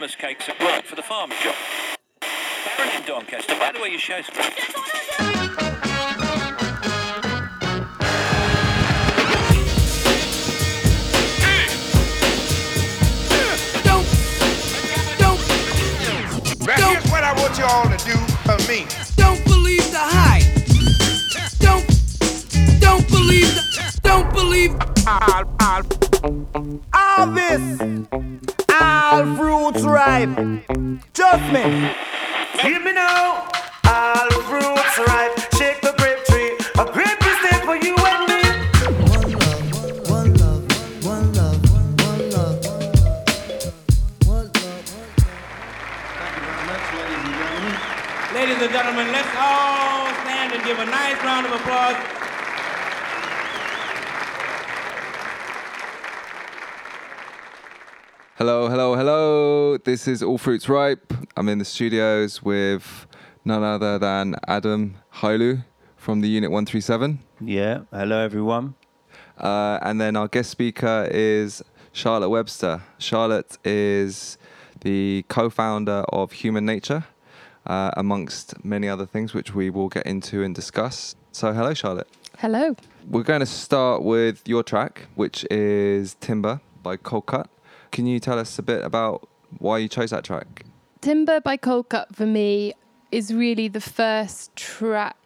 Christmas cakes at work for the farmer job. Baron in Doncaster, by the way, your show's great. Don't, don't, Now here's what I want you all to do for me. don't believe the hype. Don't, don't believe the, don't believe. Fruits ripe. Just me. Hear me now. All fruits ripe. Shake the grape tree. A grape is there for you and me. One love, one love, one love, one love. one love. Thank you very much, ladies and gentlemen. Ladies and gentlemen, let's all stand and give a nice round of applause. Hello, hello, hello. This is All Fruits Ripe. I'm in the studios with none other than Adam Hailu from the Unit 137. Yeah, hello everyone. Uh, and then our guest speaker is Charlotte Webster. Charlotte is the co founder of Human Nature, uh, amongst many other things, which we will get into and discuss. So, hello, Charlotte. Hello. We're going to start with your track, which is Timber by Coldcut. Can you tell us a bit about why you chose that track? Timber by Coldcut for me is really the first track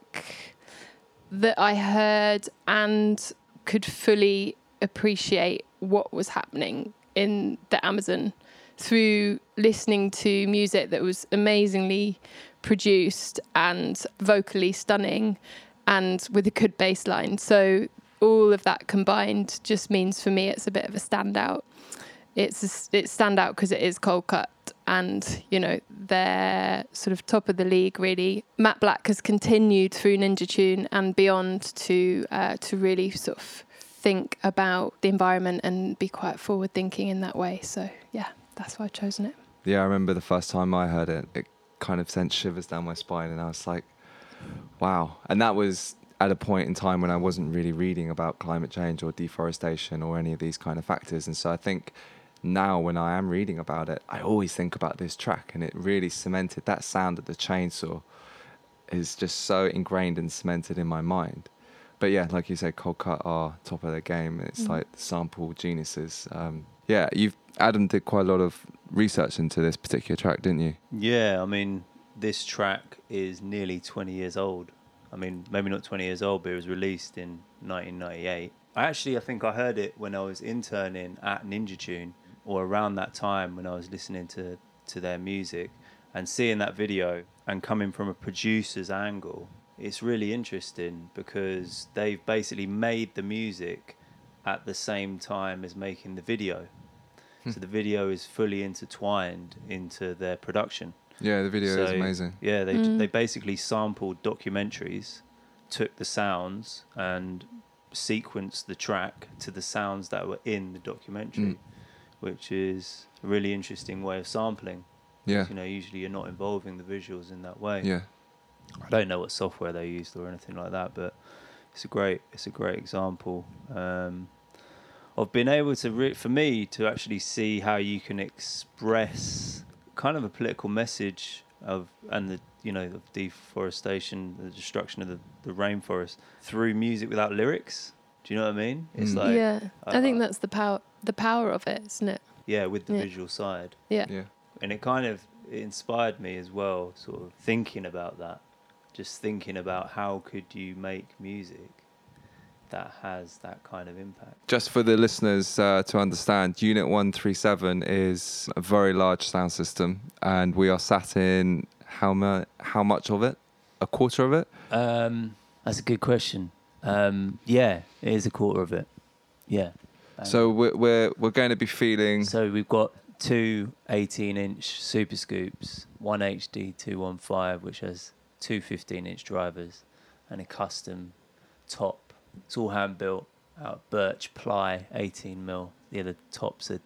that I heard and could fully appreciate what was happening in the Amazon through listening to music that was amazingly produced and vocally stunning and with a good bass line. So all of that combined just means for me it's a bit of a standout. It's a, it's standout because it is Coldcut and you know they're sort of top of the league really. Matt Black has continued through Ninja Tune and beyond to uh, to really sort of think about the environment and be quite forward thinking in that way. So yeah, that's why I've chosen it. Yeah, I remember the first time I heard it, it kind of sent shivers down my spine, and I was like, wow. And that was at a point in time when I wasn't really reading about climate change or deforestation or any of these kind of factors. And so I think now when I am reading about it, I always think about this track, and it really cemented that sound of the chainsaw is just so ingrained and cemented in my mind. But yeah, like you said, Coldcut are top of their game. It's like sample geniuses. Um, yeah, you've Adam did quite a lot of research into this particular track, didn't you? Yeah, I mean, this track is nearly 20 years old. I mean, maybe not 20 years old, but it was released in 1998. I actually, I think I heard it when I was interning at Ninja Tune, or around that time when I was listening to to their music, and seeing that video and coming from a producer's angle. It's really interesting because they've basically made the music at the same time as making the video. So the video is fully intertwined into their production. Yeah, the video is amazing. Yeah, they they basically sampled documentaries, took the sounds and sequenced the track to the sounds that were in the documentary, Mm. Which is a really interesting way of sampling. Yeah, You know, usually you're not involving the visuals in that way. yeah, I don't know what software they used or anything like that, but it's a great it's a great example um, of being able to re- for me to actually see how you can express kind of a political message of and the you know of deforestation, the destruction of the, the rainforest through music without lyrics. Do you know what I mean? It's Mm. like yeah, I think uh, that's the power the power of it, isn't it? yeah, with the Yeah. visual side. Yeah. yeah. and it kind of it inspired me as well sort of thinking about that just thinking about how could you make music that has that kind of impact Just for the listeners uh, to understand, Unit 137 is a very large sound system, and we are sat in how, mu- how much of it? A quarter of it? um that's a good question um yeah it is a quarter of it yeah So we're, we're, we're going to be feeling. so we've got two 18 inch super scoops one hd 215 which has two 15 inch drivers and a custom top. It's all hand built out of birch ply 18 mil. The other tops are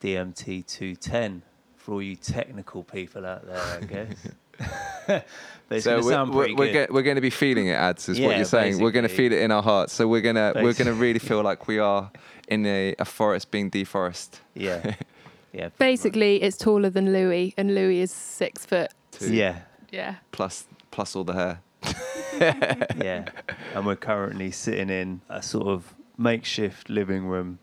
dmt 210 for all you technical people out there i guess so we're, sound we're, we're, good. go- we're going to be feeling it, ads, is what you're saying. We're going to feel it in our hearts. So we're going to we're going to really feel like we are in a, a forest being deforested. yeah Yeah. pretty Basically, it's taller than Louis, and Louis is six foot. much. Yeah. Yeah. Plus, plus all the hair. yeah. And we're currently sitting in a sort of makeshift living room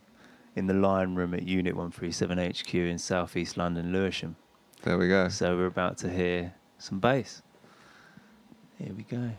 in the Lion Room at Unit 137 HQ in Southeast London, Lewisham. There we go. So we're about to hear some bass. Here we go.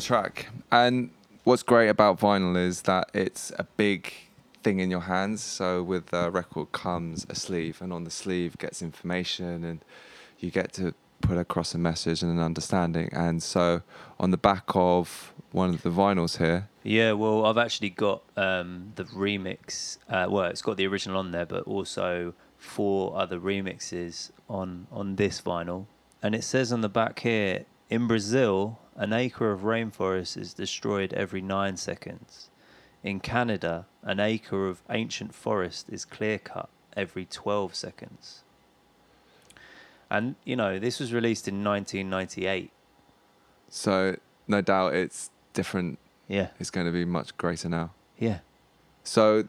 A track. And what's great about vinyl is that it's a big thing in your hands. So, with a record comes a sleeve, and on the sleeve gets information, and you get to put across a message and an understanding. And so, on the back of one of the vinyls here, Yeah, well, I've actually got um, the remix. Uh, well, it's got the original on there, but also four other remixes on on this vinyl. And it says on the back here, in Brazil, an acre of rainforest is destroyed every nine seconds. In Canada, an acre of ancient forest is clear cut every 12 seconds. And, you know, this was released in 1998. so no doubt it's different. Yeah. It's going to be much greater now. Yeah. So,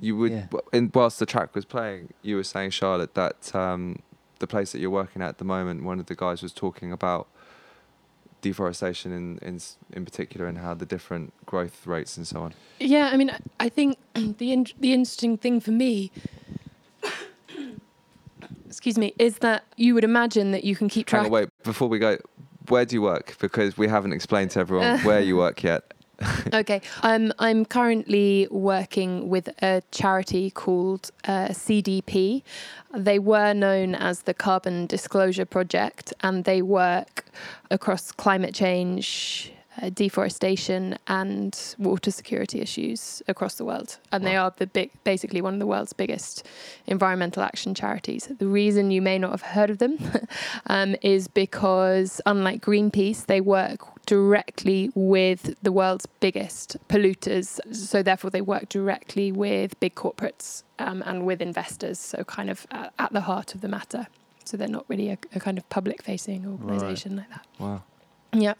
you would, Yeah. in, whilst the track was playing, you were saying, Charlotte, that um, the place that you're working at at the moment, one of the guys was talking about deforestation in, in, in particular and how the different growth rates and so on. Yeah, I mean, I- think the in- the interesting thing for me, excuse me, is that you would imagine that you can keep Hang track. on, wait, before we go, where do you work? Because we haven't explained to everyone where you work yet. Okay, um, I'm currently working with a charity called uh, CDP. They were known as the Carbon Disclosure Project, and they work across climate change, uh, deforestation, and water security issues across the world. And they are the big, basically one of the world's biggest environmental action charities. The reason you may not have heard of them um, is because, unlike Greenpeace, they work directly with the world's biggest polluters. So, therefore, they work directly with big corporates um, and with investors. So, kind of at, at the heart of the matter. So, they're not really a, a kind of public facing organization like that. Wow. Yeah,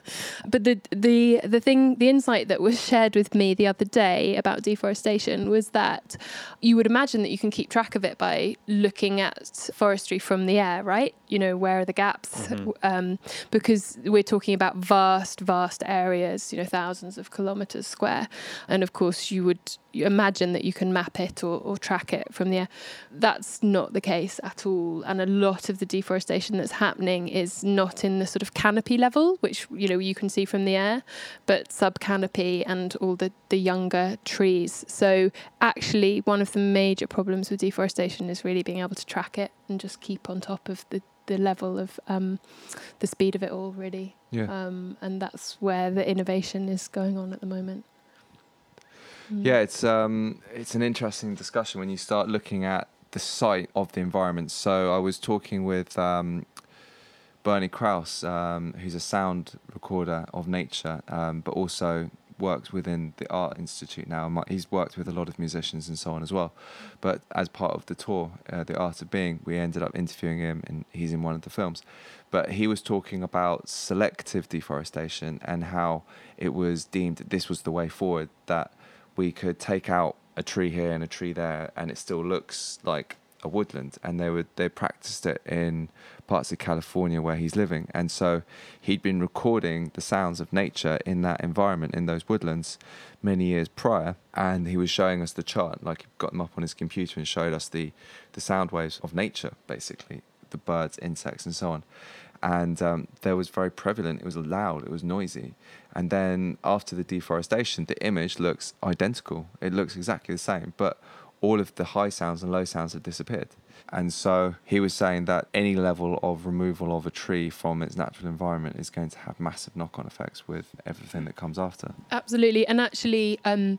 but the the the thing, the insight that was shared with me the other day about deforestation was that you would imagine that you can keep track of it by looking at forestry from the air, right? You know, where are the gaps? Um, because we're talking about vast, vast areas, you know, thousands of kilometers square, and of course you would imagine that you can map it or, or track it from the air. That's not the case at all, and a lot of the deforestation that's happening is not in the sort of canopy level, which you know you can see from the air, but sub canopy and all the the younger trees. So actually, one of the major problems with deforestation is really being able to track it and just keep on top of the the level of um, the speed of it all, really. Yeah. Um, and that's where the innovation is going on at the moment. Mm. Yeah, it's um, it's an interesting discussion when you start looking at the site of the environment. So I was talking with um, Bernie Krause, um, who's a sound recorder of nature, um, but also works within the Art Institute now. He's worked with a lot of musicians and so on as well. But as part of the tour, uh, The Art of Being, we ended up interviewing him, and he's in one of the films. But he was talking about selective deforestation and how it was deemed that this was the way forward, that we could take out a tree here and a tree there, and it still looks like a woodland. And they would they practiced it in parts of California where he's living, and so he'd been recording the sounds of nature in that environment in those woodlands many years prior, and he was showing us the chart, like he got them up on his computer and showed us the the sound waves of nature, basically the birds, insects, and so on. And um, there was very prevalent. It was loud. It was noisy. And then after the deforestation, the image looks identical. It looks exactly the same, but all of the high sounds and low sounds have disappeared. And so he was saying that any level of removal of a tree from its natural environment is going to have massive knock-on effects with everything that comes after. Absolutely. And actually, um,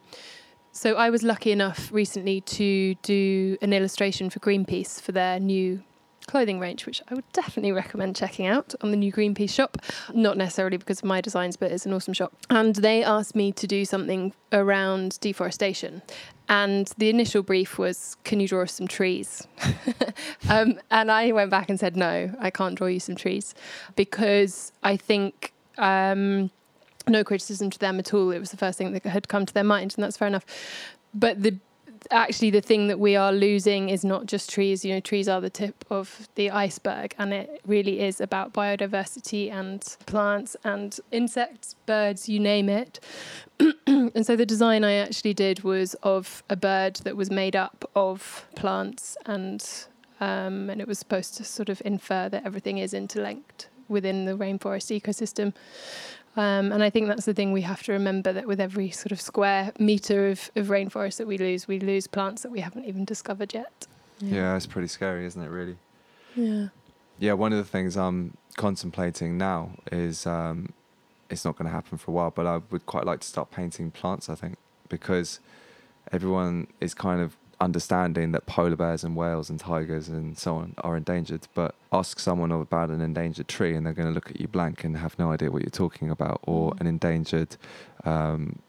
so I was lucky enough recently to do an illustration for Greenpeace for their new clothing range, which I would definitely recommend checking out on the new Greenpeace shop. Not necessarily because of my designs, but it's an awesome shop. And they asked me to do something around deforestation. And the initial brief was, can you draw us some trees? um, and I went back and said, no, I can't draw you some trees because I think. Um, no criticism to them at all. It was the first thing that had come to their mind, and that's fair enough. But the actually the thing that we are losing is not just trees. You know, trees are the tip of the iceberg, and it really is about biodiversity and plants and insects, birds, you name it. and so the design I actually did was of a bird that was made up of plants and um, and it was supposed to sort of infer that everything is interlinked within the rainforest ecosystem. Um, and I think that's the thing we have to remember that with every sort of square meter of, of rainforest that we lose, we lose plants that we haven't even discovered yet. Yeah, it's pretty scary, isn't it? Really. Yeah. Yeah, one of the things I'm contemplating now is um, it's not going to happen for a while, but I would quite like to start painting plants. I think because everyone is kind of understanding that polar bears and whales and tigers and so on are endangered. But ask someone about an endangered tree, and they're going to look at you blank and have no idea what you're talking about, or Mm. an endangered um,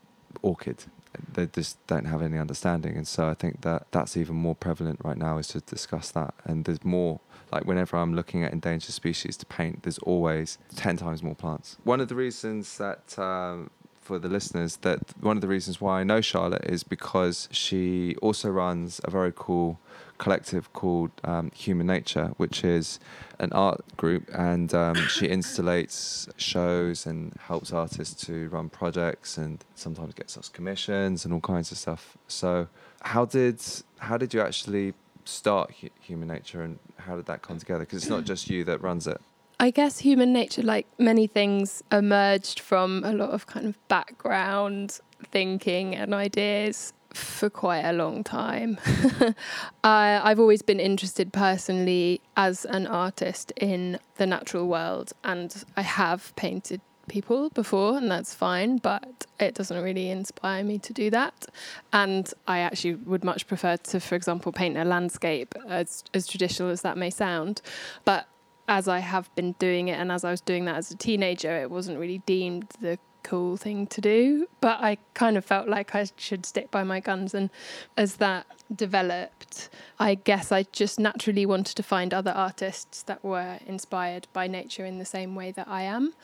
orchid. They just don't have any understanding, and so I think that that's even more prevalent right now is to discuss that. And there's more like whenever I'm looking at endangered species to paint, there's always ten times more plants. One of the reasons that um, for the listeners that one of the reasons why I know Charlotte is because she also runs a very cool collective called um, Human Nature, which is an art group, and um, she installates shows and helps artists to run projects, and sometimes gets us commissions and all kinds of stuff. So, how did how did you actually start Hu- Human Nature, and how did that come together? Because it's not just you that runs it. I guess human nature, like many things, emerged from a lot of kind of background thinking and ideas for quite a long time. I, I've always been interested personally as an artist in the natural world, and I have painted people before, and that's fine, but it doesn't really inspire me to do that. And I actually would much prefer to, for example, paint a landscape, as, as traditional as that may sound. But as I have been doing it, and as I was doing that as a teenager, it wasn't really deemed the cool thing to do. But I kind of felt like I should stick by my guns. And as that developed, I guess I just naturally wanted to find other artists that were inspired by nature in the same way that I am.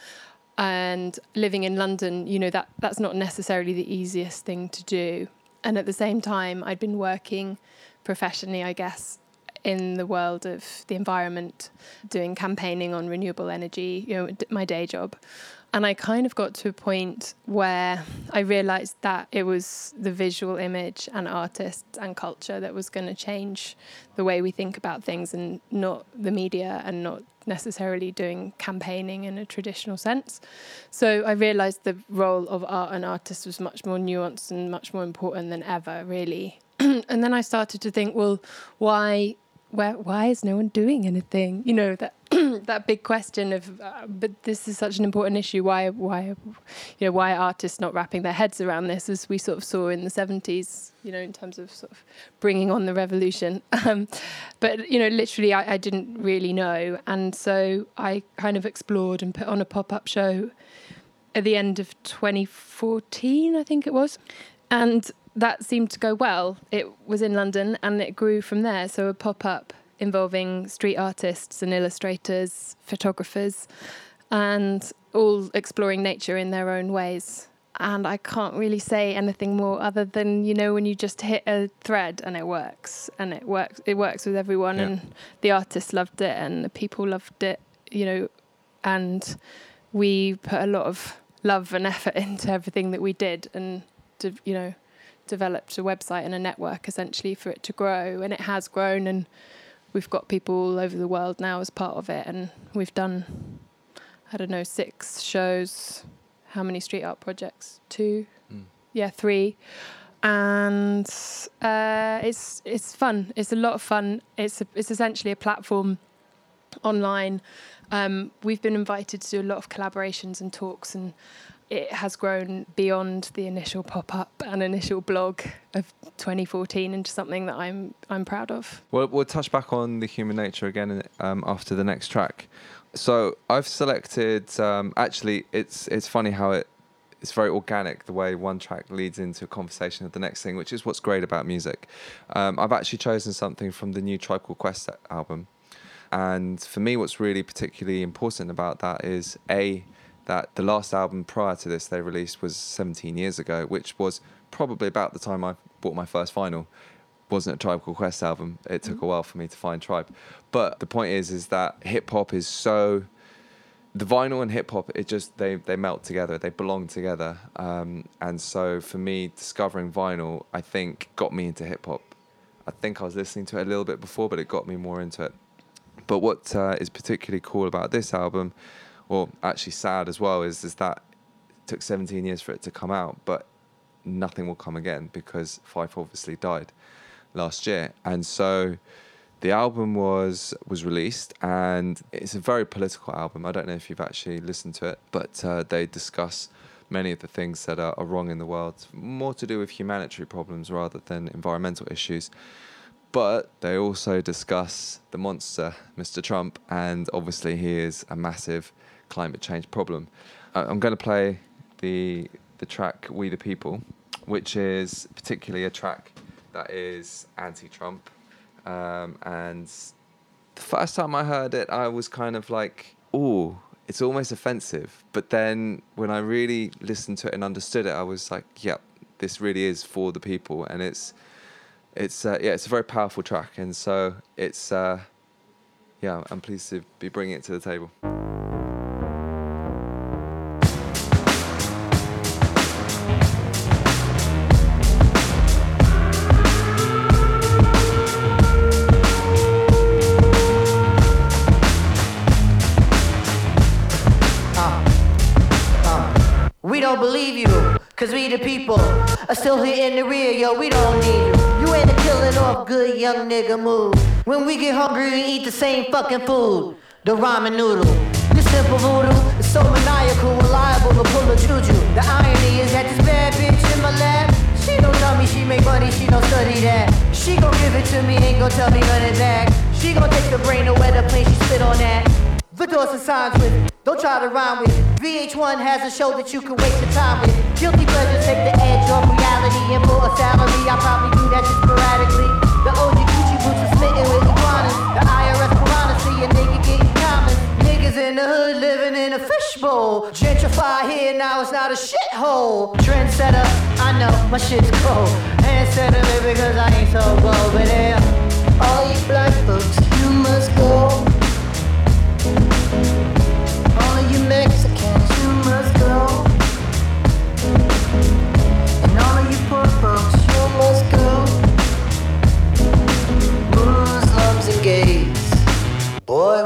And living in London, you know, that that's not necessarily the easiest thing to do. And at the same time, I'd been working professionally, I guess, in the world of the environment, doing campaigning on renewable energy, you know, my day job. And I kind of got to a point where I realized that it was the visual image and artists and culture that was going to change the way we think about things and not the media and not necessarily doing campaigning in a traditional sense. So I realized the role of art and artists was much more nuanced and much more important than ever, really. and then I started to think, well, why where, why is no one doing anything? You know that that big question of, uh, but this is such an important issue. Why, why, you know, why are artists not wrapping their heads around this, as we sort of saw in the seventies? You know, in terms of sort of bringing on the revolution. Um, but you know, literally, I, I didn't really know, and so I kind of explored and put on a pop-up show at the end of 2014, I think it was, and that seemed to go well. It was in London and it grew from there. So a pop up involving street artists and illustrators, photographers, and all exploring nature in their own ways. And I can't really say anything more other than you know when you just hit a thread and it works and it works it works with everyone Yeah. and the artists loved it and the people loved it you know and we put a lot of love and effort into everything that we did and to, you know developed a website and a network essentially for it to grow and it has grown and we've got people all over the world now as part of it and we've done i don't know six shows how many street art projects? Two? Mm. yeah three. And uh, it's it's fun. It's a lot of fun. It's a, it's essentially a platform online. Um, we've been invited to do a lot of collaborations and talks and it has grown beyond the initial pop-up and initial blog of 2014 into something that I'm I'm proud of. Well, we'll touch back on the human nature again um, after the next track. So I've selected. Um, actually, it's it's funny how it it's very organic the way one track leads into a conversation of the next thing, which is what's great about music. Um, I've actually chosen something from the new Tribe Quest album, and for me, what's really particularly important about that is a that the last album prior to this they released was 17 years ago, which was probably about the time I bought my first vinyl. Wasn't a Tribe Called Quest album. It took a while for me to find Tribe, but the point is, is that hip hop is so. The vinyl and hip hop, it just they they melt together. They belong together, um, and so for me, discovering vinyl, I think got me into hip hop. I think I was listening to it a little bit before, but it got me more into it. But what uh, is particularly cool about this album, or actually sad as well, is is that took 17 years for it to come out, but nothing will come again because Phife obviously died last year, and so the album was was released, and it's a very political album. I don't know if you've actually listened to it, but uh, they discuss many of the things that are, are wrong in the world, more to do with humanitarian problems rather than environmental issues. But they also discuss the monster, Mr. Trump, and obviously he is a massive climate change problem. Uh, I'm going to play the the track "We the People," which is particularly a track that is anti-Trump. Um, and the first time I heard it, I was kind of like, "Oh, it's almost offensive." But then when I really listened to it and understood it, I was like, "Yep, this really is for the people," and it's it's uh, yeah, it's a very powerful track, and so it's uh, yeah, I'm pleased to be bringing it to the table. Still here in the rear, yo, we don't need you. You ain't a killing off good young nigga move. When we get hungry, we eat the same fucking food. The ramen noodle. This simple voodoo is so maniacal, reliable to pull a juju. The irony is that this bad bitch in my lap, she don't tell me she make money, she don't study that. She gon' give it to me, ain't gon' tell me none of that. She gon' take the brain away the plane, she spit on that. The doors and signs with it. Don't try to rhyme with it. VH1 has a show that you can waste your time with. Guilty pleasures take the edge off reality. And for a salary, I probably do that just sporadically. The OG Gucci boots are smitten with iguanas. The IRS piranha see a nigga getting common. Niggas in the hood living in a fishbowl. Gentrify here, now it's not a shithole. Trendsetter, I know my shit's cold. Handsetter, baby, because I ain't so bold. But yeah, all you black folks, you must go.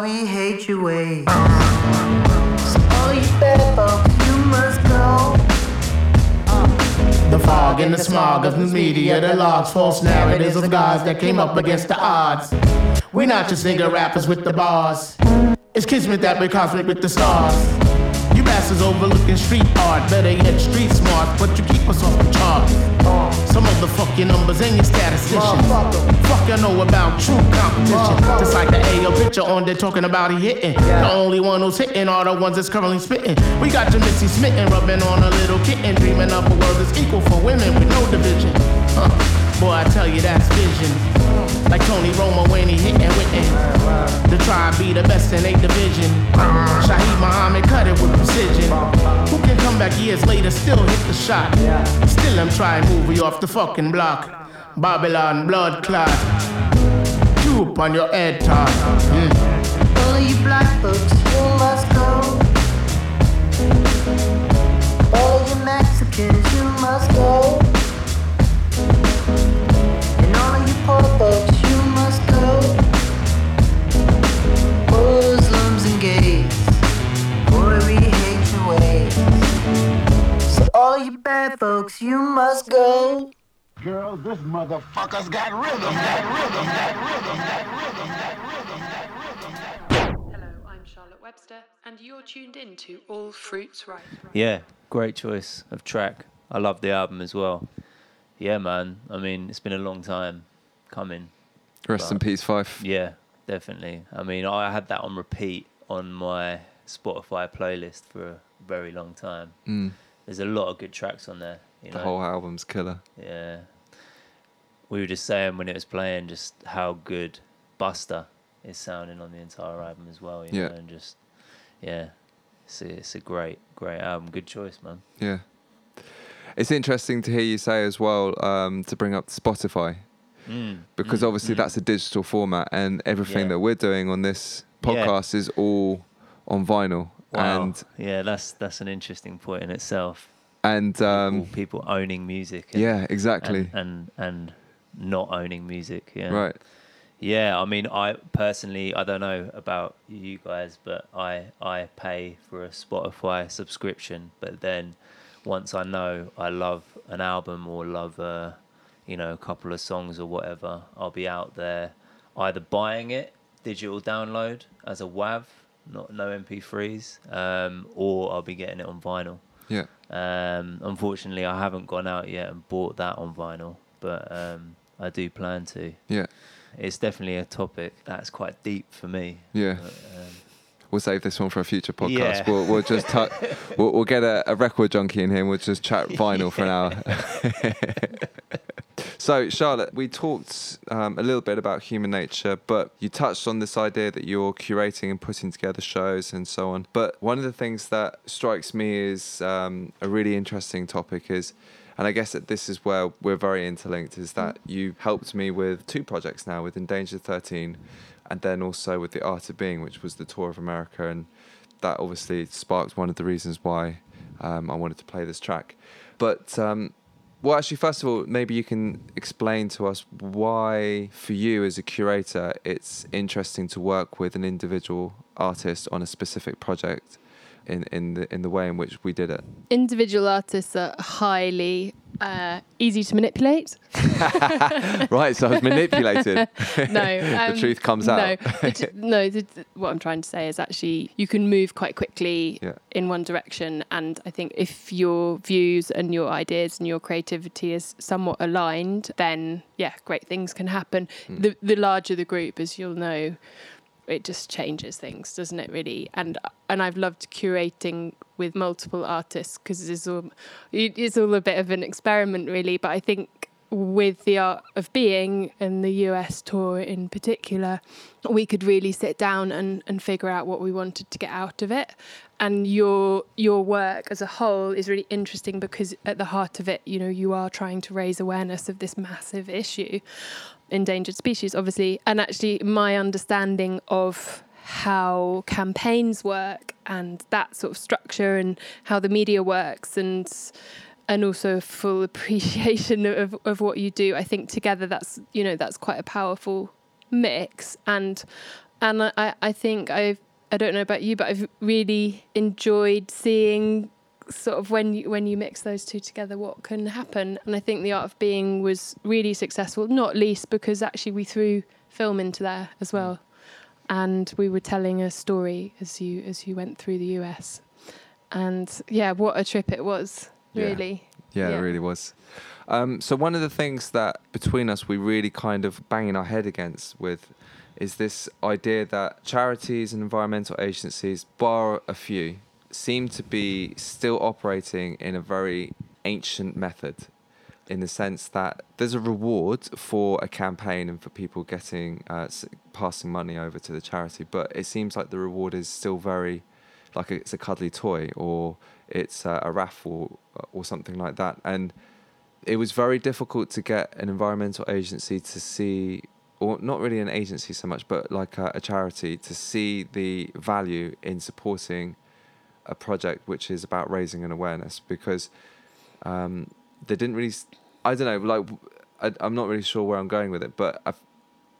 We hate your ways. So all you bad folks, you must go. The fog and the smog of news media that logs false narratives of guys that came up against the odds. We're not just nigga rappers with the bars. It's kismet that we're cosmic with the stars. You bastards overlooking street art, better yet street smart, but you keep us off the charts. Some of the fuck numbers and your statisticians. Fuck you know about true competition. Just like the AO picture on there talking about he hitting. The only one who's hitting are the ones that's currently spitting. We got your Missy smitten, rubbing on a little kitten, dreaming of a world that's equal for women with no division. Huh. Boy, I tell you that's vision. Like Tony Romo when he hitting Whitney. The tribe be the best in eight division. Shaheed Muhammad cut it with precision. Who can come back years later, still hit the shot? Still I'm trying move you off the fucking block. Babylon blood clot. Droop on your head top. Mm. All you black folks, you must go. All you Mexicans, you must go. All you bad folks, you must go. Girl, this motherfucker's got rhythm, got rhythm, got rhythm, got rhythm. Hello, I'm Charlotte Webster, and you're tuned in to All Fruits Ripe. Yeah, great choice of track. I love the album as well. Yeah, man. I mean, it's been a long time coming. Rest in peace, Phife. Yeah, definitely. I mean, I had that on repeat on my Spotify playlist for a very long time. Mm. There's a lot of good tracks on there. You The know? whole album's killer. Yeah. We were just saying when it was playing just how good Buster is sounding on the entire album as well. You Yeah. know, and just yeah, it's a, it's a great great album. Good choice, man. Yeah. It's interesting to hear you say as well um, to bring up Spotify Mm, because mm, obviously mm. that's a digital format and everything Yeah. that we're doing on this Yeah. podcast is all on vinyl Wow. and yeah, that's that's an interesting point in itself. and um, people, people owning music. And, yeah, exactly. And, and and not owning music. Yeah. right. Yeah, I mean, I personally, I don't know about you guys, but I I pay for a Spotify subscription. But then, once I know I love an album or love a, you know, a couple of songs or whatever, I'll be out there either buying it digital download as a WAV, not no MP3s, um, or I'll be getting it on vinyl. Yeah. Um, unfortunately, I haven't gone out yet and bought that on vinyl, but um, I do plan to. Yeah. It's definitely a topic that's quite deep for me. Yeah. But, um, We'll save this one for a future podcast. Yeah. We'll, we'll just tu- we'll, we'll get a, a record junkie in here. and We'll just chat vinyl for an hour. so, Charlotte, we talked um, a little bit about human nature, but you touched on this idea that you're curating and putting together shows and so on. But one of the things that strikes me is um, a really interesting topic is. And I guess that this is where we're very interlinked is that you helped me with two projects now with Endangered 13 and then also with The Art of Being, which was the tour of America. And that obviously sparked one of the reasons why um, I wanted to play this track. But, um, well, actually, first of all, maybe you can explain to us why, for you as a curator, it's interesting to work with an individual artist on a specific project in, in, the, in the way in which we did it. Individual artists are highly uh, easy to manipulate. right, so I was manipulated. no, the um, truth comes out. No, the t- no the, the- what I'm trying to say is actually you can move quite quickly Yeah. in one direction, and I think if your views and your ideas and your creativity is somewhat aligned, then yeah, great things can happen. Mm. The the larger the group, as you'll know, it just changes things, doesn't it? Really, and and I've loved curating with multiple artists because it's all it's all a bit of an experiment, really. But I think with the art of being and the US tour in particular, we could really sit down and, and figure out what we wanted to get out of it. And your your work as a whole is really interesting because at the heart of it, you know, you are trying to raise awareness of this massive issue, endangered species, obviously. And actually, my understanding of how campaigns work and that sort of structure and how the media works and and also full appreciation of, of what you do. I think together that's you know that's quite a powerful mix and and I, I think I've I don't know about you, but I've really enjoyed seeing sort of when you when you mix those two together what can happen. And I think the art of being was really successful, not least because actually we threw film into there as well. And we were telling a story as you as you went through the US. And yeah, what a trip it was, Yeah. really. Yeah, it really was. Um, so one of the things that between us we really kind of banging our head against with is this idea that charities and environmental agencies, bar a few, seem to be still operating in a very ancient method in the sense that there's a reward for a campaign and for people getting uh, passing money over to the charity, but it seems like the reward is still very like it's a cuddly toy or it's uh, a raffle or something like that. And it was very difficult to get an environmental agency to see, or not really an agency so much, but like a, a charity to see the value in supporting a project which is about raising an awareness because um, they didn't really. I don't know. Like, I, I'm not really sure where I'm going with it, but i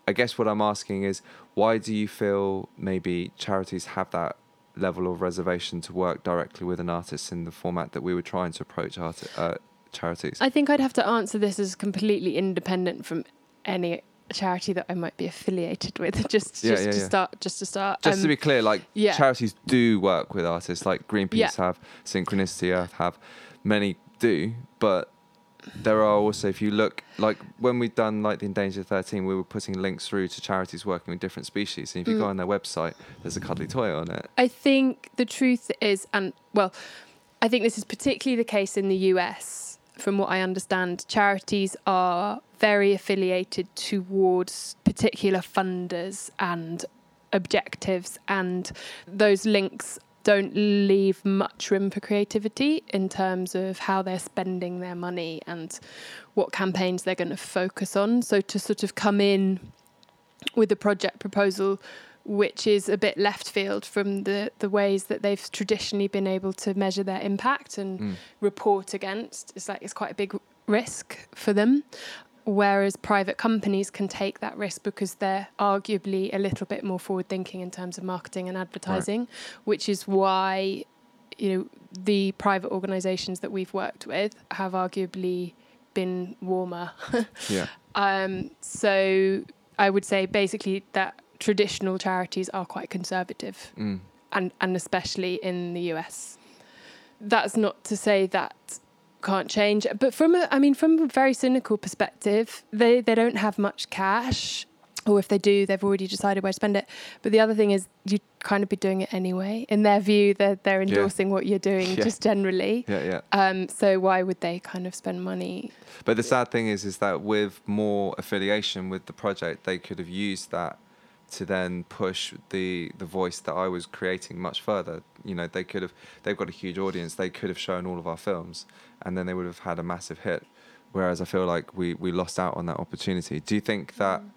I guess what I'm asking is, why do you feel maybe charities have that level of reservation to work directly with an artist in the format that we were trying to approach art, uh, charities? I think I'd have to answer this as completely independent from any charity that I might be affiliated with. just Yeah, just yeah, to yeah. start just to start. Just to Um, be clear, like yeah. charities do work with artists, like Greenpeace have, Synchronicity Earth have, many do, but there are also, if you look, like when we've done like the Endangered 13, we were putting links through to charities working with different species. And if you go Mm. on their website, there's a cuddly toy on it. I think the truth is, and well, I think this is particularly the case in the US. From what I understand, charities are very affiliated towards particular funders and objectives, and those links don't leave much room for creativity in terms of how they're spending their money and what campaigns they're going to focus on. So to sort of come in with a project proposal which is a bit left field from the, the ways that they've traditionally been able to measure their impact and Mm. report against. It's like it's quite a big risk for them. Whereas private companies can take that risk because they're arguably a little bit more forward thinking in terms of marketing and advertising, which is why you know the private organizations that we've worked with have arguably been warmer. Yeah. Um, so I would say basically that traditional charities are quite conservative, Mm. and and especially in the US. That's not to say that can't change, but from a, I mean, from a very cynical perspective, they they don't have much cash, or if they do, they've already decided where to spend it. But the other thing is, you'd kind of be doing it anyway. In their view, they're they're Yeah. endorsing what you're doing Yeah. just generally. Yeah, yeah. Um, so why would they kind of spend money? But the sad thing is, is that with more affiliation with the project, they could have used that to then push the the voice that I was creating much further. You know, they could have. They've got a huge audience. They could have shown all of our films, and then they would have had a massive hit. Whereas I feel like we we lost out on that opportunity. Do you think that? Mm.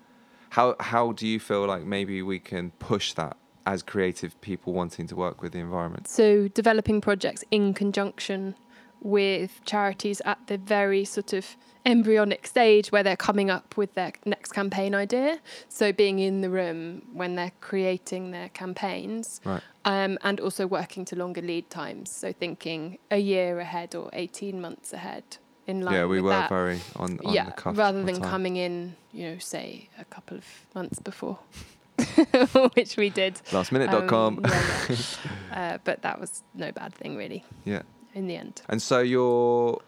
How how do you feel like maybe we can push that as creative people wanting to work with the environment? So developing projects in conjunction with charities at the very sort of embryonic stage where they're coming up with their next campaign idea. So being in the room when they're creating their campaigns. Right. Um, and also working to longer lead times. So thinking a year ahead or 18 months ahead in line Yeah, we were that. very on- on yeah, rather than coming in, you know, say a couple of months before. Which we did. Lastminute.com. Um, yeah, yeah. uh, but that was no bad thing, really, Yeah. in the end. And so you're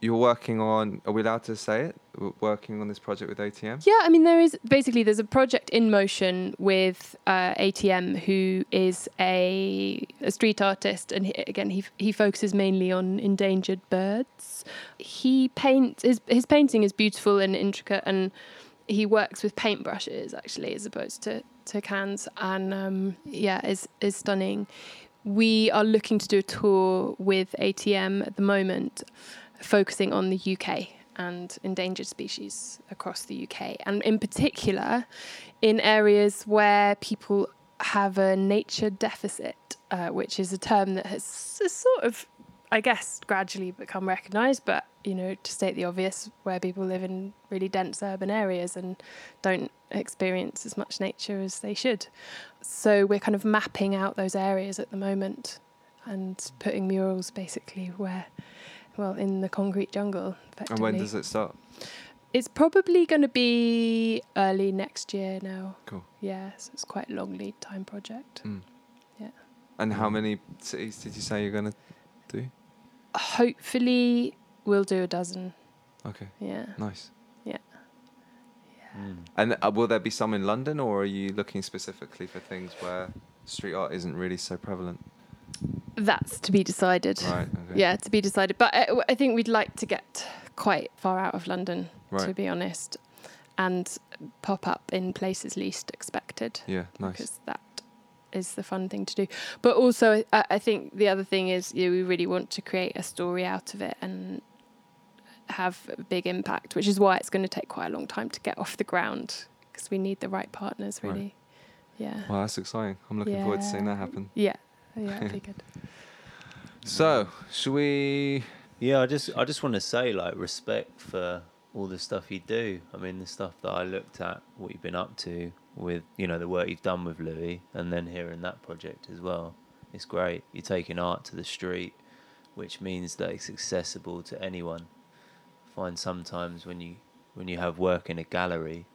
you're working on. Are we allowed to say it? W- Working on this project with ATM. Yeah, I mean, there is basically there's a project in motion with uh, ATM, who is a, a street artist, and he, again, he he focuses mainly on endangered birds. He paints his his painting is beautiful and intricate, and he works with paintbrushes actually, as opposed to to cans, and um, yeah, is is stunning. We are looking to do a tour with ATM at the moment, focusing on the UK and endangered species across the UK, and in particular in areas where people have a nature deficit, uh, which is a term that has sort of, I guess, gradually become recognised. But you know, to state the obvious, where people live in really dense urban areas and don't experience as much nature as they should. So we're kind of mapping out those areas at the moment and putting murals basically where, well, in the concrete jungle. And when does it start? It's probably going to be early next year now. Cool. Yeah, so it's quite a long lead time project. Mm. Yeah. And how many cities did you say you're gonna do? Hopefully, we'll do a dozen. Okay. Yeah. Nice. Yeah. And uh, will there be some in London, or are you looking specifically for things where street art isn't really so prevalent? That's to be decided. Right, okay. Yeah, to be decided. But I, I think we'd like to get quite far out of London, to be honest, and pop up in places least expected. Yeah, nice. Because that is the fun thing to do. But also, I, I think the other thing is, you know, we really want to create a story out of it and have a big impact, which is why it's going to take quite a long time to get off the ground because we need the right partners, Right. really. Yeah. Well, that's exciting. I'm looking forward to seeing that happen. Yeah. Yeah, it'd good. So, should we? Yeah, I just I just want to say like respect for all the stuff you do. I mean, the stuff that I looked at, what you've been up to with you know the work you've done with Louis, and then here in that project as well. It's great. You're taking art to the street, which means that it's accessible to anyone. I find sometimes when you when you have work in a gallery,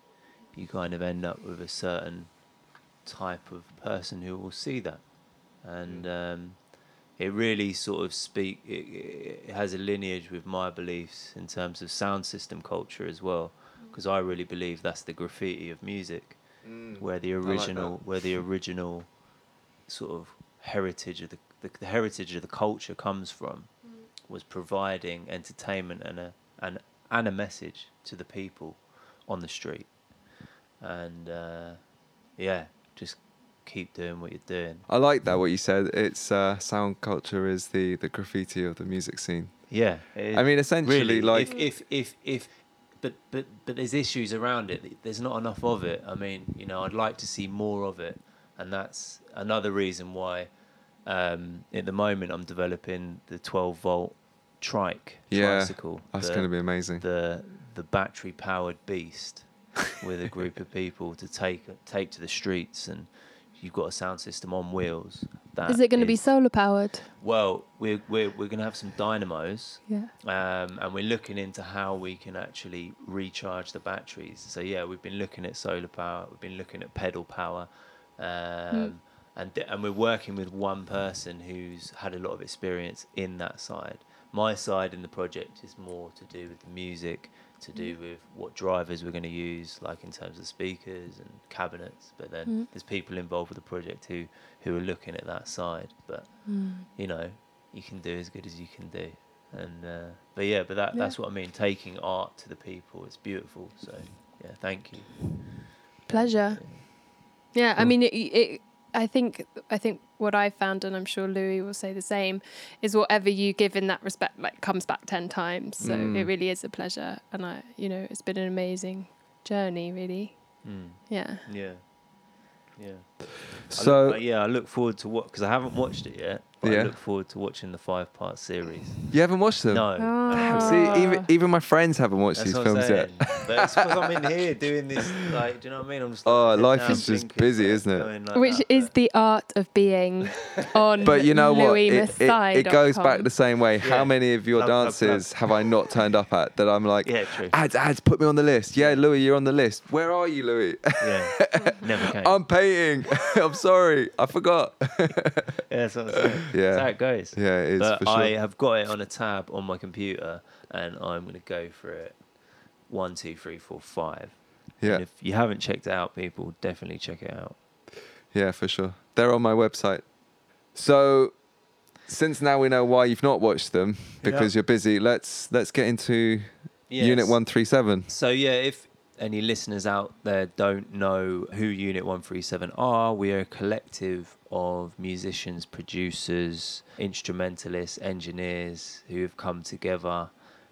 you kind of end up with a certain type of person who will see that, and um, it really sort of speak. It, it has a lineage with my beliefs in terms of sound system culture as well, because I really believe that's the graffiti of music, Mm, where the I like original, where the original sort of heritage of the, the the heritage of the culture comes from, was providing entertainment and a and and a message to the people on the street, and uh, yeah, just keep doing what you're doing. I like that what you said. It's uh, sound culture is the the graffiti of the music scene. Yeah, I mean, essentially, Really, like if if if if, but but but there's issues around it. There's not enough of it. I mean, you know, I'd like to see more of it, and that's another reason why, um, at the moment, I'm developing the 12 volt trike Yeah, tricycle. that's gonna be amazing. The the battery powered beast with a group of people to take take to the streets and you've got a sound system on wheels. That Is it going to be solar powered? well, we're we're we're going to have some dynamos. Yeah. Um, and we're looking into how we can actually recharge the batteries. So yeah, we've been looking at solar power. We've been looking at pedal power, um, and th- and we're working with one person who's had a lot of experience in that side. My side in the project is more to do with the music, to do with what drivers we're going to use, like in terms of speakers and cabinets. But then Mm. there's people involved with the project who who are looking at that side. But Mm. you know, you can do as good as you can do. And uh, but yeah, but that Yeah. that's what I mean. Taking art to the people, it's beautiful. So yeah, thank you. Pleasure. Yeah, I mean, it, it. I think. I think what I found, and I'm sure Louis will say the same, is whatever you give in that respect, like comes back ten times. So Mm. it really is a pleasure, and I, you know, it's been an amazing journey, really. Mm. Yeah. Yeah. Yeah. I So- look, yeah, I look forward to what because I haven't watched it yet. But Yeah. I look forward to watching the five part series. You haven't watched them? No. Ah. See, even even my friends haven't watched That's these what I'm films yet. saying. but it's because I'm in here doing this. Like, do you know what I mean? I'm just. Oh, like, life now is just busy, isn't it? like Which that. is the art of being on But you know what? It, it, it goes back the same way. How many of your Plug, plug, plug. dances have I not turned up at that I'm like, Yeah, true. ads, ads, put me on the list. Yeah, Louis, you're on the list. Where are you, Louis? Yeah. Never came. I'm painting. I'm sorry. I forgot. Yeah, that's what I'm saying. Yeah. That's how it goes. Yeah, it is But for sure. I have got it on a tab on my computer, and I'm going to go for it. One, two, three, four, five. Yeah. And if you haven't checked it out, people, definitely check it out. Yeah, for sure. They're on my website. So, since now we know why you've not watched them because Yeah. you're busy, let's let's get into Unit One Three Seven. So yeah, if any listeners out there don't know who Unit 137 are, we are a collective of musicians, producers, instrumentalists, engineers who have come together.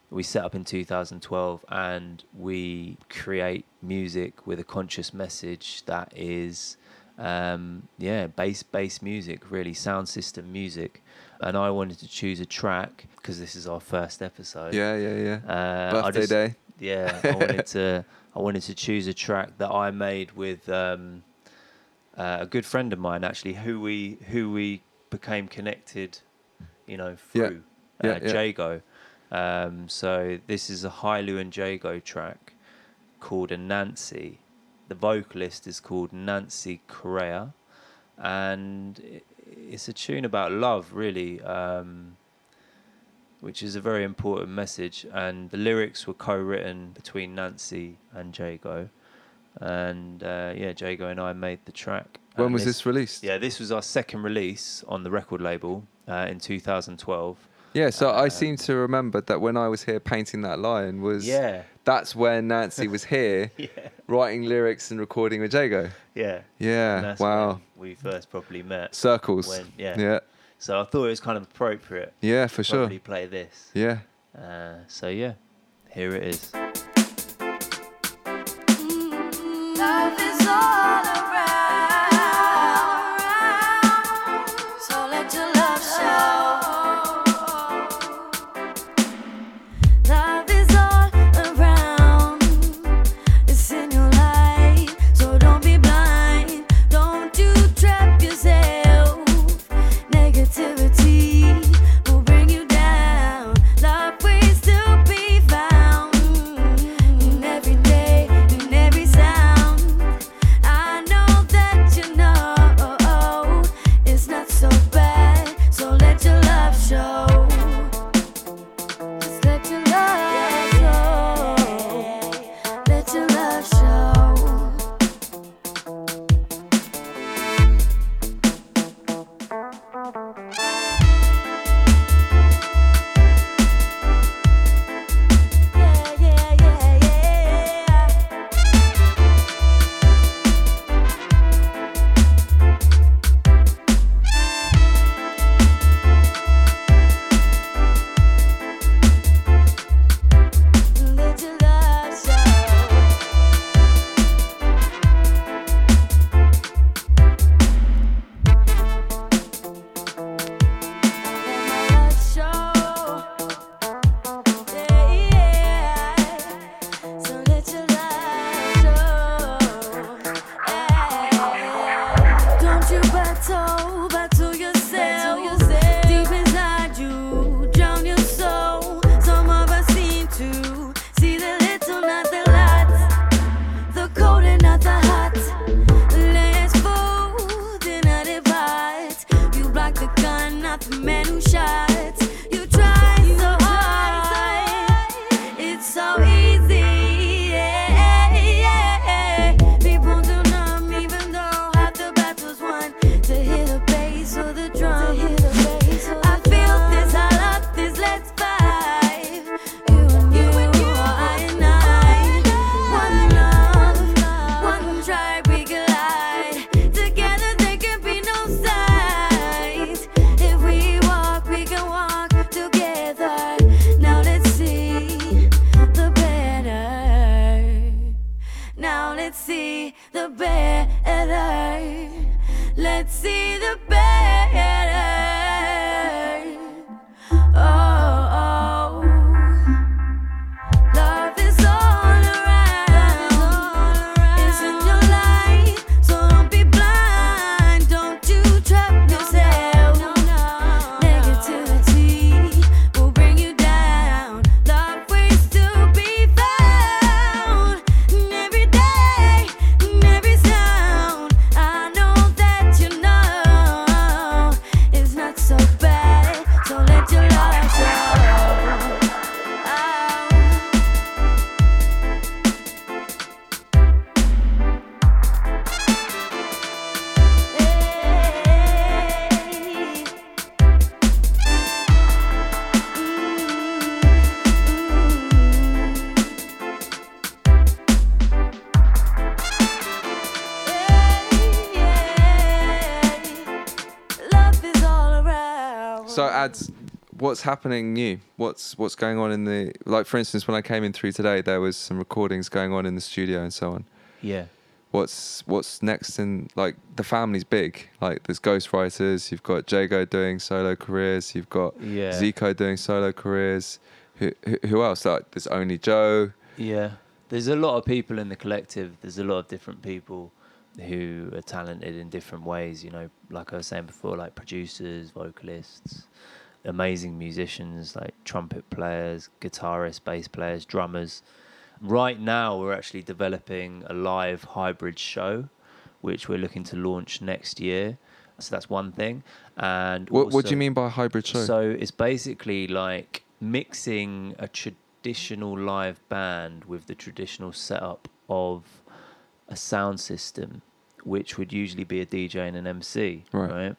We set up in 2012 and we create music with a conscious message that is um, yeah, bass bass music, really sound system music. And I wanted to choose a track because this is our first episode. Yeah, yeah, yeah. Uh, Birthday just- day. Yeah, I wanted to. I wanted to choose a track that I made with um, uh, a good friend of mine, actually, who we who we became connected, you know, through Yeah, uh, yeah. Jago. Um, so this is a Hailu and Jago track called a Nancy. The vocalist is called Nancy Correa, and it's a tune about love, really. Um, which is a very important message. And the lyrics were co-written between Nancy and Jago, and uh, yeah, Jago and I made the track. When And was this released? Yeah, this was our second release on the record label uh, in 2012. Yeah, so I Um, seem to remember that when I was here painting that lion was Yeah. that's when Nancy was here Yeah. writing lyrics and recording with Jago. Yeah. Yeah, And that's wow. when we first properly met. Circles. When, yeah. Yeah. So I thought it was kind of appropriate. Yeah, for sure. Probably play this. Yeah. Uh, so yeah, here it is. Love what's happening new? What's what's going on in the like? For instance, when I came in through today, there was some recordings going on in the studio and so on. Yeah. What's what's next in like the family's big. Like there's ghostwriters. You've got Jago doing solo careers. You've got Yeah. Zico doing solo careers. Who who, who else? Like there's only Joe. Yeah, there's a lot of people in the collective. There's a lot of different people who are talented in different ways. You know, like I was saying before, like producers, vocalists, amazing musicians, like trumpet players, guitarists, bass players, drummers. Right now, we're actually developing a live hybrid show, which we're looking to launch next year. So that's one thing. And What what do you mean by hybrid show? so it's basically like mixing a traditional live band with the traditional setup of a sound system, which would usually be a DJ and an MC, Right.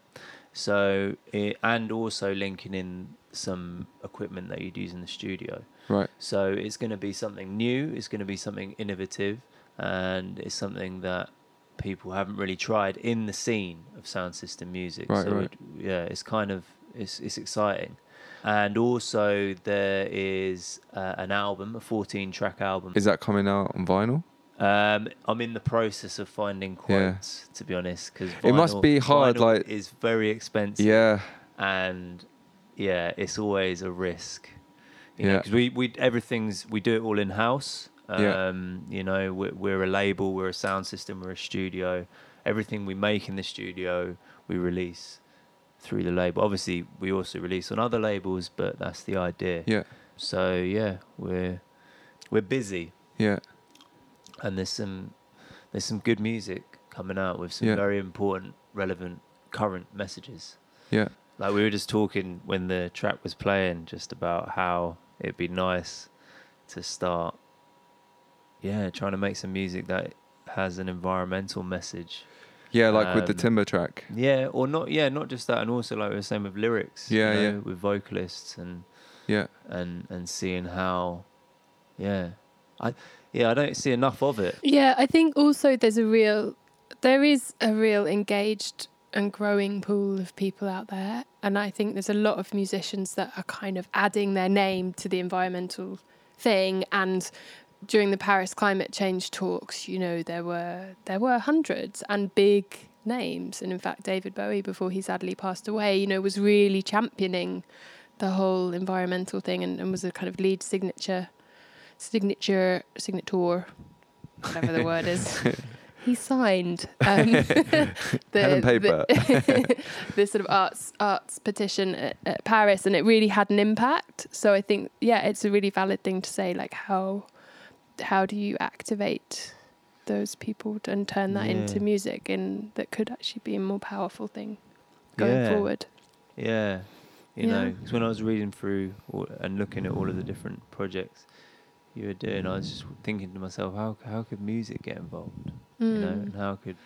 So, it, and also linking in some equipment that you'd use in the studio. Right. So it's going to be something new. It's going to be something innovative, and it's something that people haven't really tried in the scene of sound system music. Right, so right. It, yeah, it's kind of it's it's exciting, and also there is uh, an album, a 14 track album. Is that coming out on vinyl? Um, I'm in the process of finding Yeah. quotes, to be honest, because It must be hard, Vinyl like- is very expensive. Yeah. and yeah, it's always a risk. You know, Yeah. 'cause we we everything's we do it all in house. Yeah. Um, you know, we're, we're a label, we're a sound system, we're a studio. Everything we make in the studio, we release through the label. Obviously, we also release on other labels, but that's the idea. Yeah. So yeah, we're we're busy Yeah. And there's some there's some good music coming out with some Yeah. very important, relevant, current messages. Yeah. Like we were just talking when the track was playing, just about how it'd be nice to start, yeah, trying to make some music that has an environmental message. Yeah, like with the Um, timber track. Yeah, or not. Yeah, not just that, and also like we were saying with lyrics. you Yeah, know, yeah. With vocalists and Yeah. and and seeing how, yeah, I yeah I don't see enough of it. Yeah, I think also there's a real, there is a real engaged and growing pool of people out there. And I think there's a lot of musicians that are kind of adding their name to the environmental thing. And during the Paris climate change talks, you know, there were there were hundreds and big names. And in fact, David Bowie, before he sadly passed away, you know, was really championing the whole environmental thing and, and was a kind of lead signature signature signature whatever the word is he signed um, the, Pen and paper. the, the sort of arts arts petition at, at Paris, and it really had an impact. So I think, yeah, it's a really valid thing to say. Like, how how do you activate those people and turn that into music, and that could actually be a more powerful thing going Yeah. forward. Yeah, you Yeah. know, 'cause when I was reading through all, and looking at all of the different projects you were doing, I was just thinking to myself, how how could music get involved? You know, Mm. and how could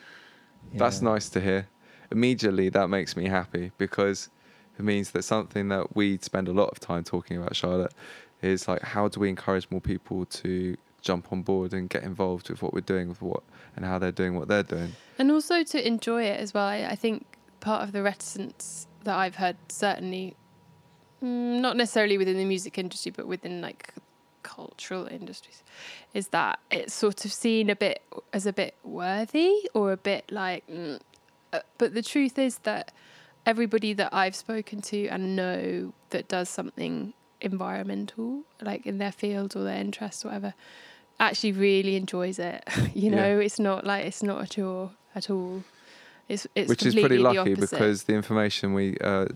That's yeah. nice to hear. Immediately, that makes me happy because it means that something that we spend a lot of time talking about, Charlotte, is like how do we encourage more people to jump on board and get involved with what we're doing, with what and how they're doing what they're doing. And also to enjoy it as well. I, I think part of the reticence that I've heard, certainly, mm, not necessarily within the music industry, but within like cultural industries, is that it's sort of seen a bit as a bit worthy or a bit like. Mm. Uh, But the truth is that everybody that I've spoken to and know that does something environmental, like in their field or their interest or whatever, actually really enjoys it. you Yeah. know, it's not like it's not a chore at all. It's it's Which is pretty lucky because the information we uh,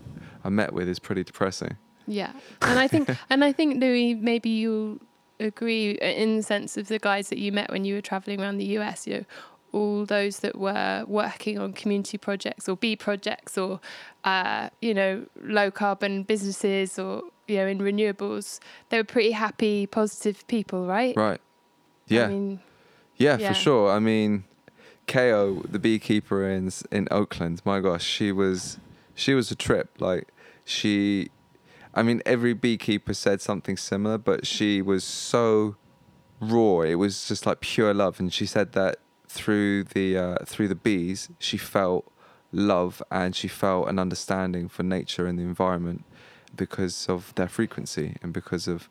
are met with is pretty depressing. Yeah, and I think and I think Louis, maybe you'll agree in the sense of the guys that you met when you were traveling around the US. You know, all those that were working on community projects or B projects or uh, you know low carbon businesses or you know in renewables. They were pretty happy, positive people, right? Right. Yeah. I mean, Yeah, Yeah. for sure. I mean, Ko, the beekeeper in in Oakland, my gosh, she was she was a trip. Like she, I mean, every beekeeper said something similar, but she was so raw. It was just like pure love, and she said that through the uh, through the bees, she felt love and she felt an understanding for nature and the environment because of their frequency and because of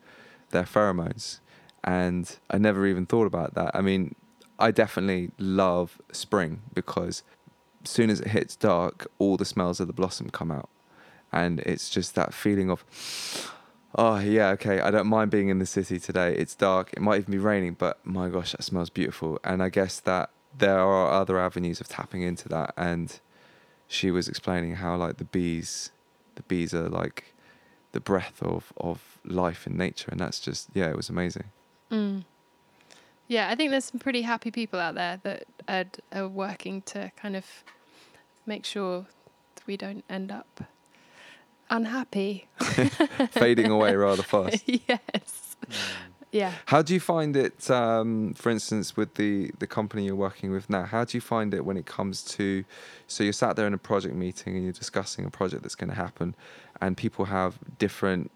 their pheromones. And I never even thought about that. I mean, I definitely love spring because as soon as it hits dark, all the smells of the blossom come out. And it's just that feeling of, oh, yeah, okay, I don't mind being in the city today. It's dark, it might even be raining, but my gosh, that smells beautiful. And I guess that there are other avenues of tapping into that. And she was explaining how, like, the bees, the bees are like the breath of, of life in nature. And that's just, yeah, it was amazing. Mm. Yeah, I think there's some pretty happy people out there that are, are working to kind of make sure we don't end up unhappy. Fading away rather fast. yes. Yeah. How do you find it, um, for instance, with the, the company you're working with now? How do you find it when it comes to, so you're sat there in a project meeting and you're discussing a project that's going to happen, and people have different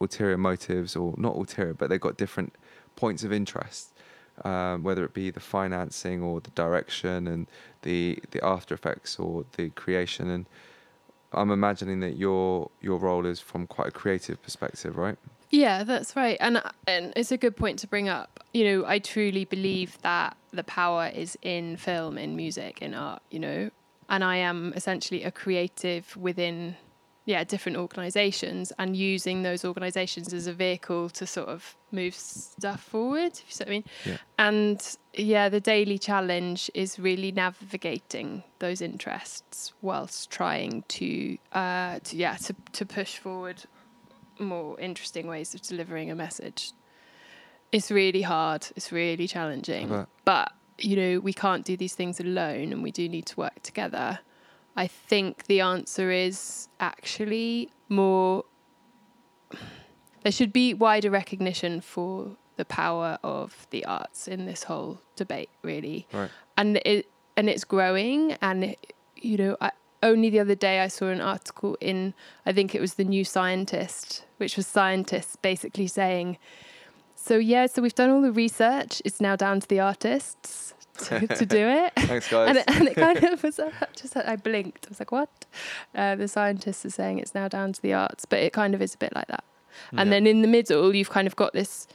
ulterior motives, or not ulterior, but they've got different points of interest, um, whether it be the financing or the direction and the the after effects or the creation. And I'm imagining that your your role is from quite a creative perspective, right? Yeah, that's right. And and it's a good point to bring up. You know, I truly believe that the power is in film, in music, in art, you know. And I am essentially a creative within yeah, different organizations and using those organizations as a vehicle to sort of move stuff forward, if you see what I mean. Yeah. And yeah, the daily challenge is really navigating those interests whilst trying to, uh, to yeah, to, to push forward more interesting ways of delivering a message. It's really hard. It's really challenging. But you know, we can't do these things alone, and we do need to work together. I think the answer is actually more. There should be wider recognition for the power of the arts in this whole debate, really Right. and it and it's growing and it, you know I, only the other day I saw an article in I think it was the New Scientist which was scientists basically saying so yeah so we've done all the research it's now down to the artists to, to do it Thanks, guys. and, it, and it kind of was uh, just I blinked I was like what uh, the scientists are saying it's now down to the arts but it kind of is a bit like that and Yeah. then in the middle you've kind of got this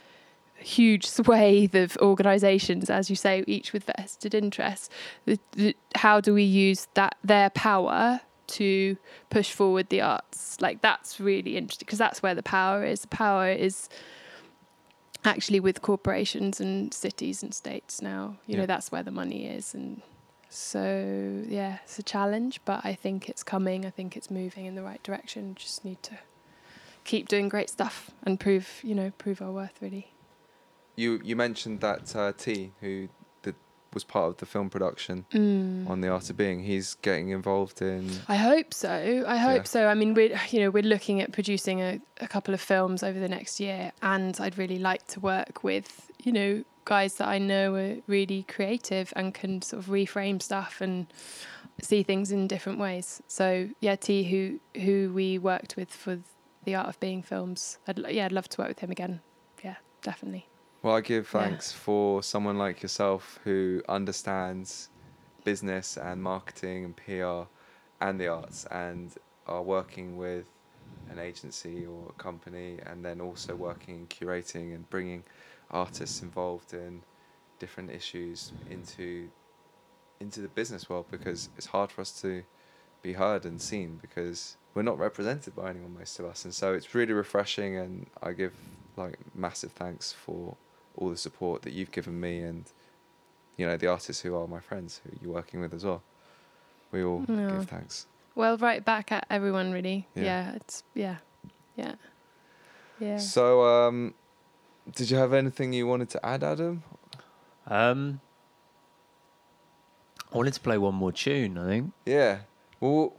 huge swathe of organisations, as you say, each with vested interests. The, the, how do we use that their power to push forward the arts? Like that's really interesting because that's where the power is. The power is actually with corporations and cities and states now. You Yeah. know that's where the money is, and so yeah, it's a challenge, but I think it's coming. I think it's moving in the right direction. Just need to keep doing great stuff and prove you know prove our worth really. You you mentioned that uh, T, who was part of the film production Mm. on the Art of Being, he's getting involved in. I hope so. I hope Yeah. so. I mean, we're you know we're looking at producing a, a couple of films over the next year, and I'd really like to work with you know guys that I know are really creative and can sort of reframe stuff and see things in different ways. So yeah, T, who who we worked with for the Art of Being films, I'd yeah, I'd love to work with him again. Yeah, definitely. Well, I give Yeah. thanks for someone like yourself who understands business and marketing and PR and the arts and are working with an agency or a company and then also working in curating and bringing artists involved in different issues into into the business world because it's hard for us to be heard and seen because we're not represented by anyone most of us and so it's really refreshing and I give like massive thanks for all the support that you've given me and you know the artists who are my friends who you're working with as well we all Yeah. give thanks Well, right back at everyone, really. Yeah. yeah it's yeah, yeah, yeah. so um did you have anything you wanted to add adam Um, I wanted to play one more tune. I think. yeah well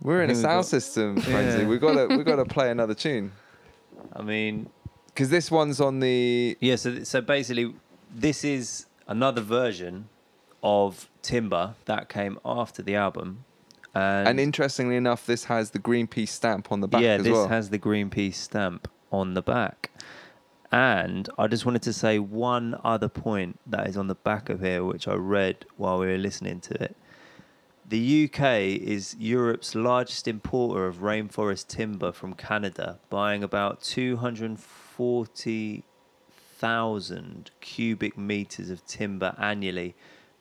we're in a sound got- system frenzy Yeah. we gotta we've gotta play another tune I mean, because this one's on the yeah. So so basically, this is another version of Timber that came after the album, and, and interestingly enough this has the greenpeace stamp on the back yeah, as this well has the Greenpeace stamp on the back. And I just wanted to say one other point that is on the back of here, which I read while we were listening to it. The UK is Europe's largest importer of rainforest timber from Canada, buying about 240,000 cubic meters of timber annually.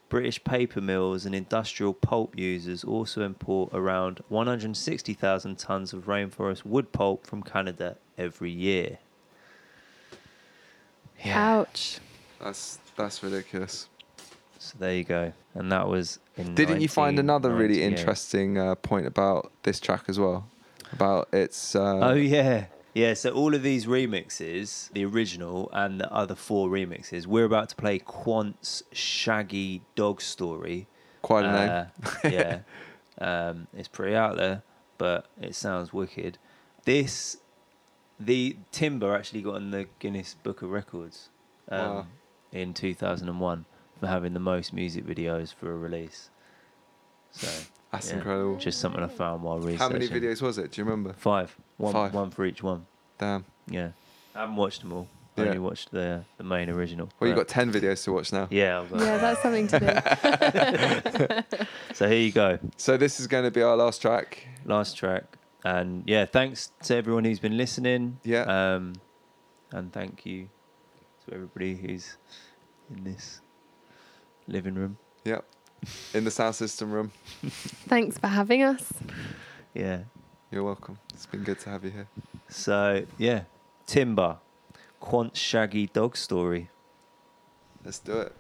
British paper mills and industrial pulp users also import around 160,000 tons of rainforest wood pulp from Canada every year. Ouch. That's that's ridiculous. So there you go. And that was in Didn't you find another really interesting uh, point about this track as well? About its. Uh, Oh yeah, yeah. So all of these remixes, the original and the other four remixes, we're about to play Quant's Shaggy Dog Story. Quite a Uh, name. yeah, um, it's pretty out there, but it sounds wicked. This, the Timber actually got in the Guinness Book of Records um, Wow. in 2001 for having the most music videos for a release. So That's yeah, incredible. Just something I found while researching. How many videos was it? Do you remember? Five. One, Five. one for each one. Damn. Yeah. I haven't watched them all. I Yeah. only watched the the main original. Well, you've but- got 10 videos to watch now. Yeah, I've got Yeah, that's something to do. So here you go. So this is going to be our last track. Last track. And yeah, thanks to everyone who's been listening. Yeah. Um and thank you to everybody who's in this living room. Yep. In the sound system room. Thanks for having us. Yeah. You're welcome. It's been good to have you here. So yeah. Timber. Quant Shaggy Dog Story. Let's do it.